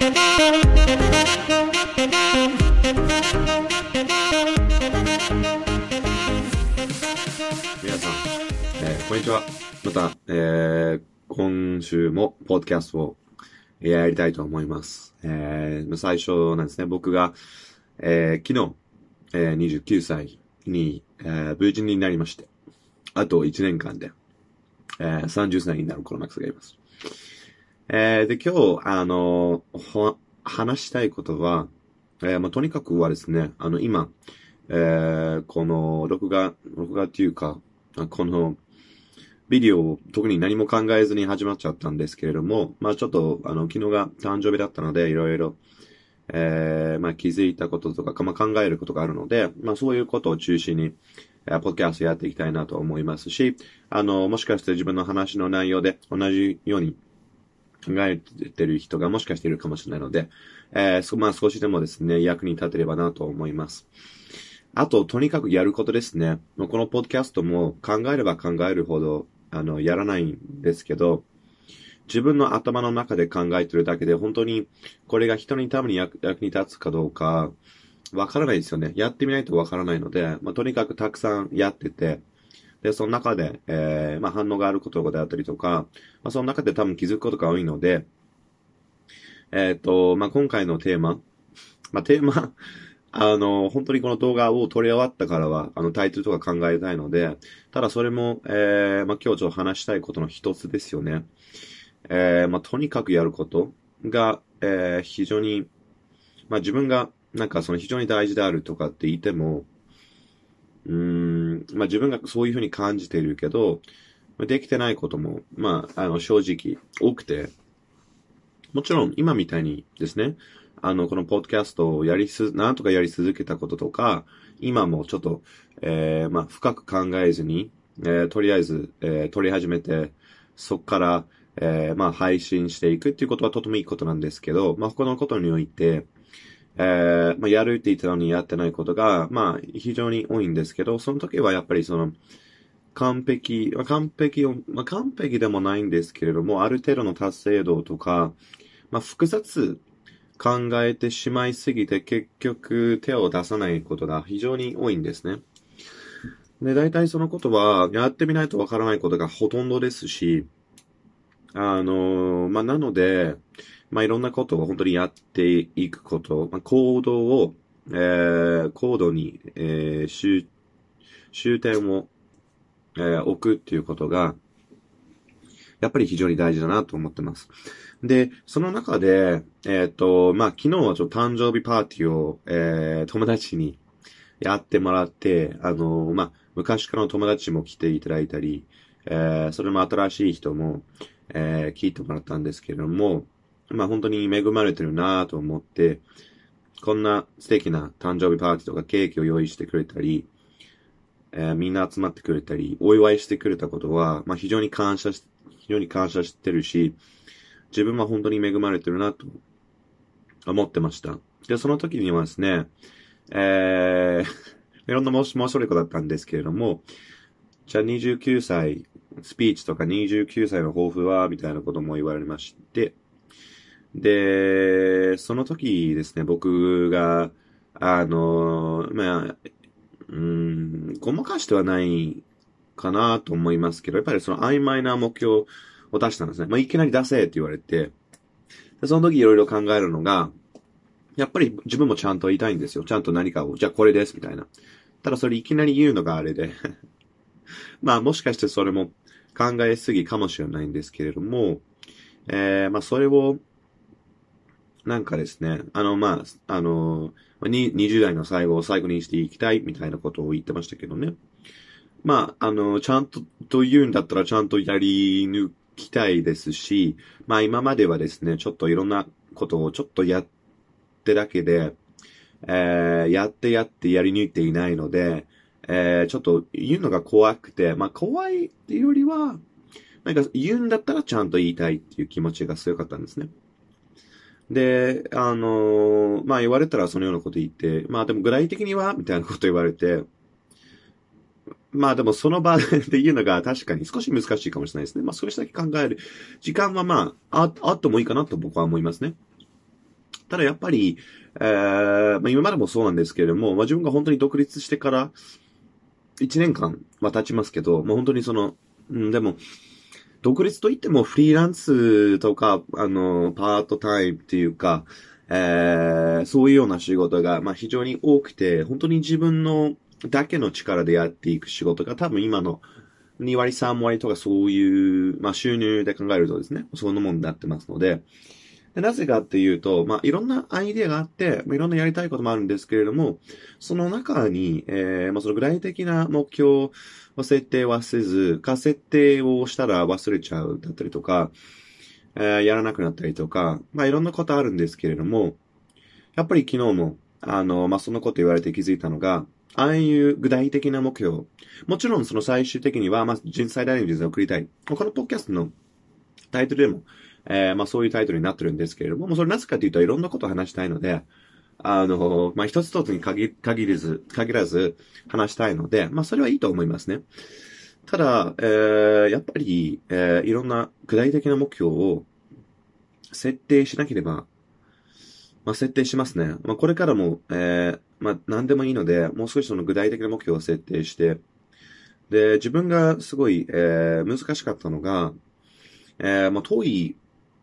皆さん、えー、こんにちは。また、えー、今週も、ポッドキャストをやりたいと思います。えー、最初なんですね、僕が、えー、昨日、えー、29歳に、えー、無事になりまして、あと1年間で、えー、30歳になるコロマックスがいます。えー、で、今日、あの、ほ、話したいことは、えー、まあ、とにかくはですね、あの、今、えー、この、録画、録画っていうか、この、ビデオを特に何も考えずに始まっちゃったんですけれども、まあちょっと、あの、昨日が誕生日だったので、いろいろ、えー、まあ気づいたこととか、まあ考えることがあるので、まあそういうことを中心に、えー、ポッドキャストやっていきたいなと思いますし、あの、もしかして自分の話の内容で同じように考えてる人がもしかしているかもしれないので、えー、まあ少しでもですね、役に立てればなと思います。あと、とにかくやることですね。このポッドキャストも考えれば考えるほど、あの、やらないんですけど、自分の頭の中で考えてるだけで、本当にこれが人にために役に立つかどうか、わからないですよね。やってみないとわからないので、まあ、とにかくたくさんやってて、で、その中で、えー、まあ、反応があることであったりとか、まあ、その中で多分気づくことが多いので、えっ、と、まあ、今回のテーマ、まあ、テーマ、あの、本当にこの動画を撮り終わったからは、あの、タイトルとか考えたいので、ただそれも、えー、まあ、今日ちょっと話したいことの一つですよね。えー、まあ、とにかくやることが、えー、非常に、まあ、自分が、なんかその非常に大事であるとかって言っても、うーん、まあ、自分がそういうふうに感じているけど、できてないことも、まあ、あの、正直多くて、もちろん今みたいにですね、あの、このポッドキャストをやりす、なんとかやり続けたこととか、今もちょっと、えー、まあ、深く考えずに、えー、とりあえず、えー、撮り始めて、そっから、えー、まあ、配信していくっていうことはとてもいいことなんですけど、まあ、このことにおいて、えー、まあ、やるって言ったのにやってないことが、まあ、非常に多いんですけど、その時はやっぱりその、完璧、まあ、完璧を、まあ、完璧でもないんですけれども、ある程度の達成度とか、まあ、複雑考えてしまいすぎて結局手を出さないことが非常に多いんですね。で、大体そのことはやってみないとわからないことがほとんどですし、あのまあ、なので、まあ、いろんなことを本当にやっていくこと、まあ、行動を、えー、行動に、えー、終、終点を、えー、置くっていうことが、やっぱり非常に大事だなと思ってます。で、その中で、えっ、と、まあ、昨日はちょっと誕生日パーティーを、えー、友達にやってもらって、あの、まあ、昔からの友達も来ていただいたり、えー、それも新しい人も、えー、聞いてもらったんですけれども、まあ、本当に恵まれてるなぁと思って、こんな素敵な誕生日パーティーとかケーキを用意してくれたり、えー、みんな集まってくれたり、お祝いしてくれたことは、まあ、非常に感謝し、非常に感謝してるし、自分は本当に恵まれてるなと思ってました。で、その時にはですね、えー、いろんな申し、申しだったんですけれども、じゃあ29歳、スピーチとか29歳の抱負は、みたいなことも言われまして、で、その時ですね、僕が、あの、まあ、うん、ごまかしてはないかなと思いますけど、やっぱりその曖昧な目標を出したんですね。まあ、いきなり出せって言われて、その時いろいろ考えるのが、やっぱり自分もちゃんと言いたいんですよ。ちゃんと何かを、じゃあこれです、みたいな。ただそれいきなり言うのがあれで。まあもしかしてそれも考えすぎかもしれないんですけれども、えー、まあそれを、なんかですね、あの、まあ、あの、20代の最後を最後にしていきたいみたいなことを言ってましたけどね。まあ、あの、ちゃんと、と言うんだったらちゃんとやり抜きたいですし、まあ今まではですね、ちょっといろんなことをちょっとやってだけで、えー、やってやってやり抜いていないので、えー、ちょっと言うのが怖くて、まあ怖いっていうよりは、なんか言うんだったらちゃんと言いたいっていう気持ちが強かったんですね。で、あのーまあ言われたらそのようなこと言って、まあでも具体的にはみたいなこと言われて、まあでもその場で言うのが確かに少し難しいかもしれないですね。まあ少しだけ考える時間はまあ、あ、あってもいいかなと僕は思いますね。ただやっぱり、えー、まあ今までもそうなんですけれども、まあ自分が本当に独立してから1年間は経ちますけど、まあ本当にその、うん、でも、独立といってもフリーランスとか、あの、パートタイムっていうか、えー、そういうような仕事が、まあ非常に多くて、本当に自分のだけの力でやっていく仕事が多分今の2割3割とかそういう、まあ収入で考えるとですね、そのものになってますの、でなぜかっていうと、まあいろんなアイディアがあって、まあ、いろんなやりたいこともあるんですけれども、その中に、えー、まあその具体的な目標を設定はせず、か設定をしたら忘れちゃうだったりとか、えー、やらなくなったりとか、まあいろんなことあるんですけれども、やっぱり昨日も、あの、まあそのこと言われて気づいたのが、ああいう具体的な目標。もちろんその最終的には、まあ、人最大の人生を送りたい。このポッキャストのタイトルでも、えー、まあそういうタイトルになってるんですけれども、もうそれなぜかというといろんなことを話したいので、あの、まあ一つ一つに限限らず、限らず話したいので、まあそれはいいと思いますね。ただ、えー、やっぱり、えー、いろんな具体的な目標を設定しなければ、まあ設定しますね。まあこれからも、えー、まあ、何でもいいので、もう少しその具体的な目標を設定して、で、自分がすごい、えー、難しかったのが、えー、まあ、遠い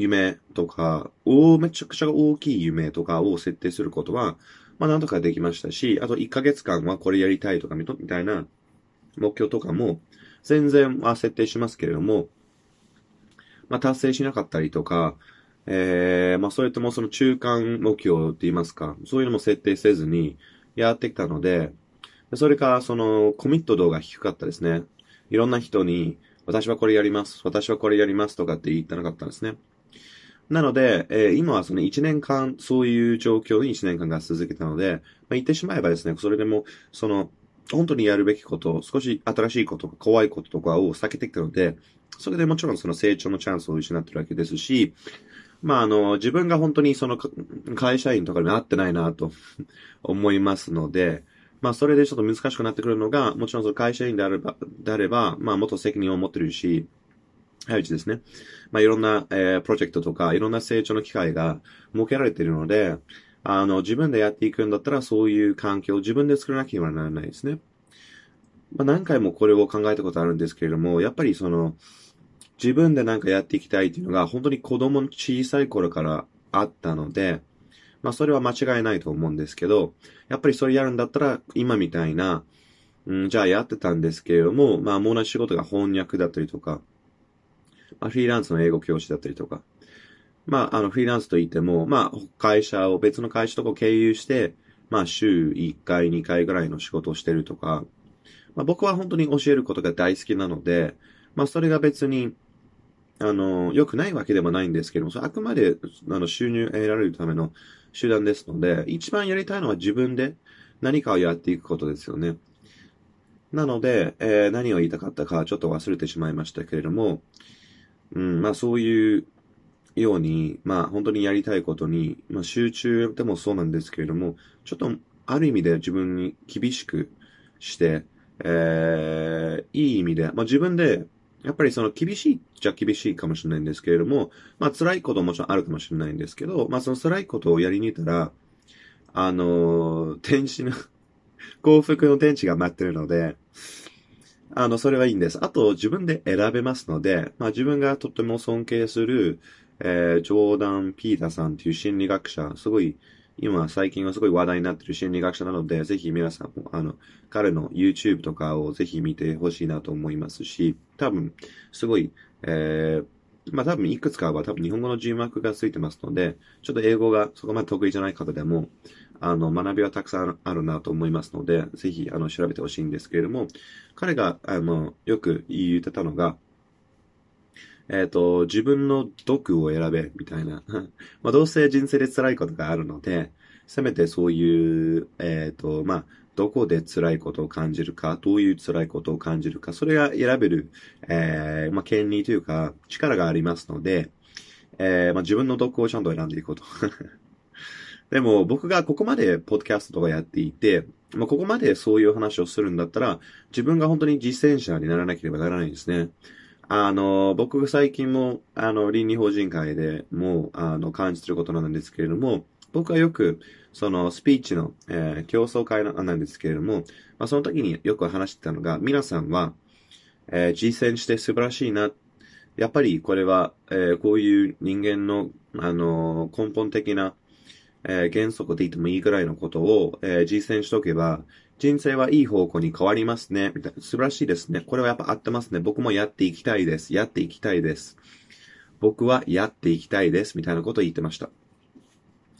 夢とか、おめちゃくちゃ大きい夢とかを設定することは、まあ、なんとかできましたし、あと1ヶ月間はこれやりたいとかみたいな目標とかも、全然、まあ、設定しますけれども、まあ、達成しなかったりとか、えー、まあ、それともその中間目標って言いますか、そういうのも設定せずにやってきたので、それからそのコミット度が低かったですね。いろんな人に、私はこれやります、私はこれやりますとかって言ってなかったんですね。なので、えー、今はその1年間、そういう状況に1年間が続けたので、まあ、言ってしまえばですね、それでも、その、本当にやるべきこと、少し新しいこと、怖いこととかを避けてきたので、それでもちろんその成長のチャンスを失ってるわけですし、まあ、あの、自分が本当にその会社員とかになってないなと 思いますので、まあ、それでちょっと難しくなってくるのが、もちろんその会社員であれば、であれば、まあ、もっと責任を持ってるし、早いうちですね。まあ、いろんな、えー、プロジェクトとか、いろんな成長の機会が設けられているので、あの、自分でやっていくんだったら、そういう環境を自分で作らなければならないですね。まあ、何回もこれを考えたことあるんですけれども、やっぱりその、自分でなんかやっていきたいっていうのが本当に子供の小さい頃からあったので、まあそれは間違いないと思うんですけど、やっぱりそれやるんだったら今みたいな、うん、じゃあやってたんですけれども、まあもう同じ仕事が翻訳だったりとか、まあフリーランスの英語教師だったりとか、まああのフリーランスといっても、まあ会社を別の会社とか経由して、まあ週1回2回ぐらいの仕事をしてるとか、まあ僕は本当に教えることが大好きなので、まあそれが別にあの、良くないわけでもないんですけども、それあくまで、あの、収入得られるための手段ですので、一番やりたいのは自分で何かをやっていくことですよね。なので、えー、何を言いたかったかちょっと忘れてしまいましたけれども、うん、まあそういうように、まあ本当にやりたいことに、まあ集中でもそうなんですけれども、ちょっとある意味で自分に厳しくして、えー、いい意味で、まあ自分でやっぱりその厳しいじゃ厳しいかもしれないんですけれども、まあ辛いことももちろんあるかもしれないんですけど、まあその辛いことをやりに行ったら、あのー、天使の幸福の天使が待ってるので、あの、それはいいんです。あと、自分で選べますので、まあ自分がとっても尊敬する、えー、ジョーダン・ピーターさんという心理学者、すごい、今、最近はすごい話題になっている心理学者なので、ぜひ皆さんも、あの、彼の YouTube とかをぜひ見てほしいなと思いますし、多分、すごい、えー、まあ多分いくつかは多分日本語の字幕がついてますので、ちょっと英語がそこまで得意じゃない方でも、あの、学びはたくさんあるなと思いますので、ぜひ、あの、調べてほしいんですけれども、彼が、あの、よく言ってたのが、えっ、ー、と、自分の毒を選べ、みたいな。まあ、どうせ人生で辛いことがあるので、せめてそういう、えっ、ー、と、まあ、どこで辛いことを感じるか、どういう辛いことを感じるか、それが選べる、えー、まあ、権利というか、力がありますので、えー、まあ、自分の毒をちゃんと選んでいくこと。でも、僕がここまでポッドキャストとかやっていて、まあ、ここまでそういう話をするんだったら、自分が本当に実践者にならなければならないんですね。あの、僕が最近も、あの、倫理法人会でも、あの、感じてることなんですけれども、僕はよく、その、スピーチの、えー、競争会なんですけれども、まあ、その時によく話してたのが、皆さんは、えー、実践して素晴らしいな。やっぱりこれは、えー、こういう人間の、あの、根本的な、え原則で言ってもいいぐらいのことを、え実践しとけば、人生はいい方向に変わりますね。みたいな素晴らしいですね。これはやっぱ合ってますね。僕もやっていきたいです。やっていきたいです。僕はやっていきたいです。みたいなことを言ってました。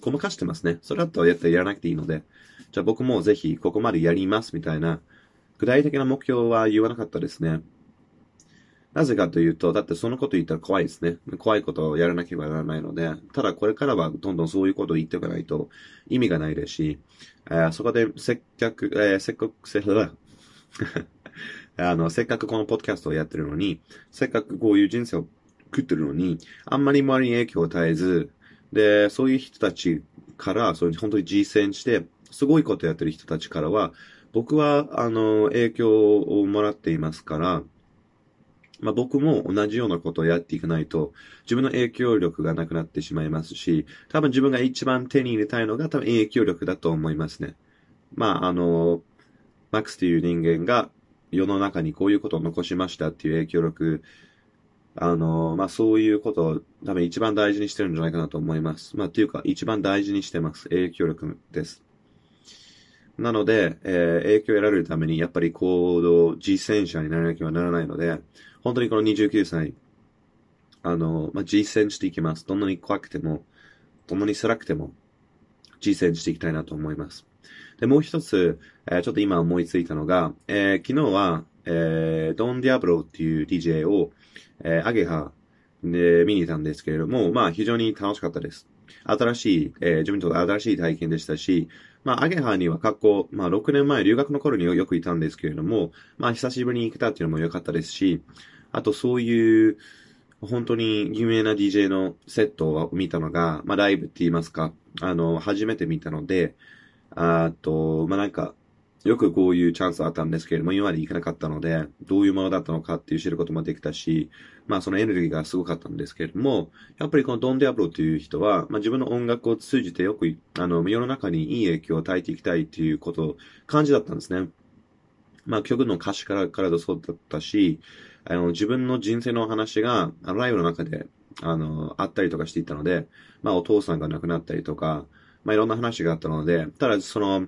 ごまかしてますね。それだったらやったらやらなくていいので。じゃあ僕もぜひここまでやりますみたいな、具体的な目標は言わなかったですね。なぜかというと、だってそのこと言ったら怖いですね。怖いことをやらなければならないので、ただこれからはどんどんそういうことを言っておかないと意味がないですし、えー、そこでせっかく、えー、せっかく、せ あの、せっかくこのポッドキャストをやってるのに、せっかくこういう人生を食ってるのに、あんまり周りに影響を与えず、で、そういう人たちから、そういう本当に実践して、すごいことやってる人たちからは、僕は、あの、影響をもらっていますから、まあ、僕も同じようなことをやっていかないと、自分の影響力がなくなってしまいますし、多分自分が一番手に入れたいのが多分影響力だと思いますね。まあ、あの、マックスという人間が世の中にこういうことを残しましたっていう影響力、あの、まあ、そういうことを多分一番大事にしてるんじゃないかなと思います。まあ、っていうか一番大事にしてます。影響力です。なので、えー、影響を得られるために、やっぱり行動実践者にならなければならないので、本当にこの29歳、あの、まあ、実践していきます。どんなに怖くても、どんなに辛くても、実践していきたいなと思います。で、もう一つ、えー、ちょっと今思いついたのが、えー、昨日は、えー、ドン・ディアブロっていう DJ を、え、アゲハで見に行ったんですけれども、まあ非常に楽しかったです。新しい、えー、自分にとって新しい体験でしたし、まあ、アゲハには過去、まあ、6年前、留学の頃によくいたんですけれども、まあ、久しぶりに行けたっていうのも良かったですし、あとそういう、本当に有名な DJ のセットを見たのが、まあ、ライブって言いますか、あの、初めて見たので、あと、まあ、なんか、よくこういうチャンスあったんですけれども、今まで行かなかったので、どういうものだったのかっていう知ることもできたし、まあそのエネルギーがすごかったんですけれども、やっぱりこのドン・デアブロという人は、まあ自分の音楽を通じてよく、あの、世の中にいい影響を与えていきたいっていうことを感じだったんですね。まあ曲の歌詞からからだそうだったし、あの、自分の人生の話が、あの、ライブの中で、あの、あったりとかしていたので、まあお父さんが亡くなったりとか、まあいろんな話があったので、ただその、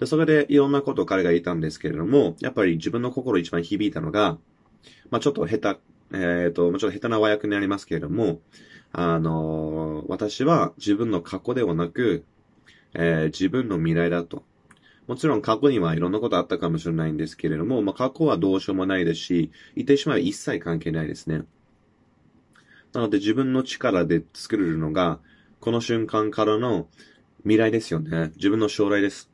で、それでいろんなことを彼が言ったんですけれども、やっぱり自分の心一番響いたのが、まあちょっと下手、えっ、ー、と、ちょっと下手な和訳になりますけれども、あのー、私は自分の過去ではなく、えー、自分の未来だと。もちろん過去にはいろんなことあったかもしれないんですけれども、まあ過去はどうしようもないですし、言ってしまえば一切関係ないですね。なので自分の力で作れるのが、この瞬間からの未来ですよね。自分の将来です。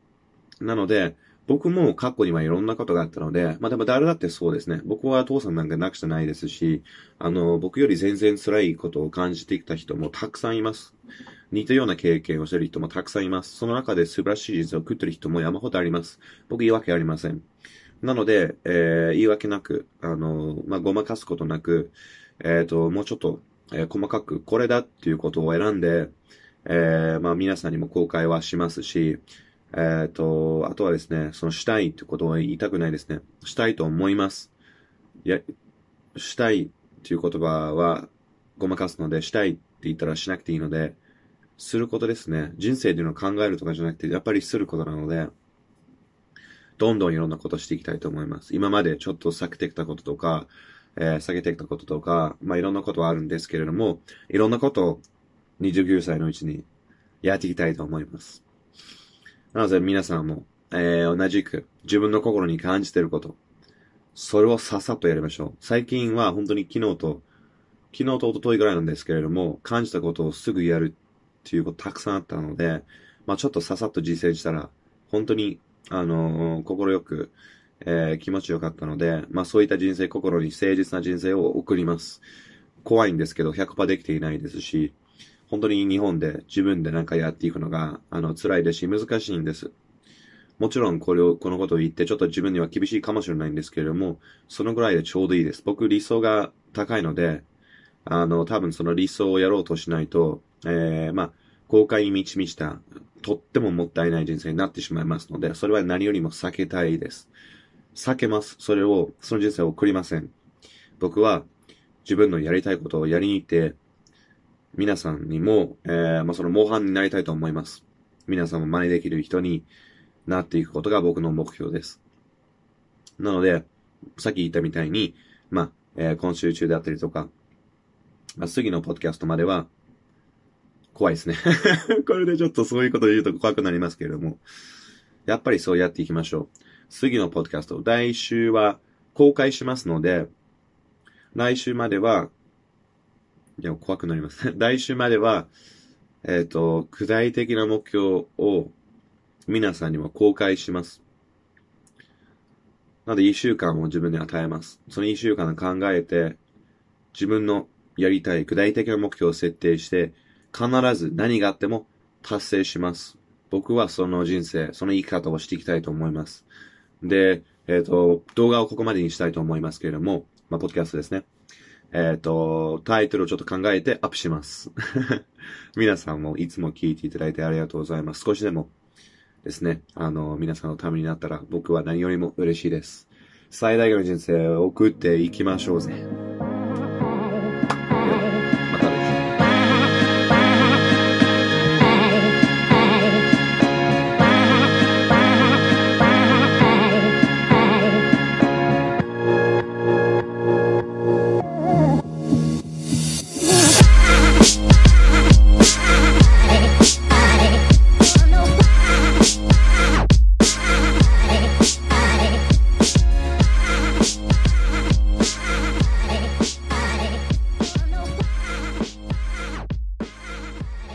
なので、僕も過去にはいろんなことがあったので、まあでも誰だってそうですね。僕は父さんなんかなくちゃないですし、あの、僕より全然辛いことを感じてきた人もたくさんいます。似たような経験をしてる人もたくさんいます。その中で素晴らしい人生を食ってる人も山ほどあります。僕言い訳ありません。なので、えー、言い訳なく、あの、まあ、ごまかすことなく、えっ、ー、と、もうちょっと、えー、細かくこれだっていうことを選んで、えー、まあ皆さんにも公開はしますし、えっ、ー、と、あとはですね、そのしたいってことは言いたくないですね。したいと思います。いや、したいっていう言葉はごまかすので、したいって言ったらしなくていいので、することですね。人生っていうのを考えるとかじゃなくて、やっぱりすることなので、どんどんいろんなことしていきたいと思います。今までちょっと避けてきたこととか、えー、避けてきたこととか、まあいろんなことはあるんですけれども、いろんなことを29歳のうちにやっていきたいと思います。なので皆さんも、えー、同じく自分の心に感じていること、それをさっさとやりましょう。最近は本当に昨日と、昨日と一昨日ぐらいなんですけれども、感じたことをすぐやるっていうことたくさんあったので、まあちょっとささっと実践したら、本当に、あのー、心よく、えー、気持ちよかったので、まあそういった人生、心に誠実な人生を送ります。怖いんですけど、100%できていないですし、本当に日本で自分でなんかやっていくのが、あの、辛いですし、難しいんです。もちろんこれを、このことを言ってちょっと自分には厳しいかもしれないんですけれども、そのぐらいでちょうどいいです。僕理想が高いので、あの、多分その理想をやろうとしないと、えー、まあ、公開に満ち満ちた、とってももったいない人生になってしまいますので、それは何よりも避けたいです。避けます。それを、その人生を送りません。僕は自分のやりたいことをやりに行って、皆さんにも、えー、まあ、その模範になりたいと思います。皆さんも真似できる人になっていくことが僕の目標です。なので、さっき言ったみたいに、まあ、えー、今週中であったりとか、まあ、次のポッドキャストまでは、怖いですね これでちょっとそういうこと言うと怖くなりますけれども、やっぱりそうやっていきましょう。次のポッドキャスト、来週は公開しますので、来週までは、いや、怖くなります。来週までは、えっ、ー、と、具体的な目標を皆さんにも公開します。なので、一週間を自分に与えます。その一週間考えて、自分のやりたい具体的な目標を設定して、必ず何があっても達成します。僕はその人生、その生き方をしていきたいと思います。で、えっ、ー、と、動画をここまでにしたいと思いますけれども、まあ、ポッドキャストですね。えっ、ー、と、タイトルをちょっと考えてアップします。皆さんもいつも聞いていただいてありがとうございます。少しでもですね、あの、皆さんのためになったら僕は何よりも嬉しいです。最大限の人生を送っていきましょうぜ。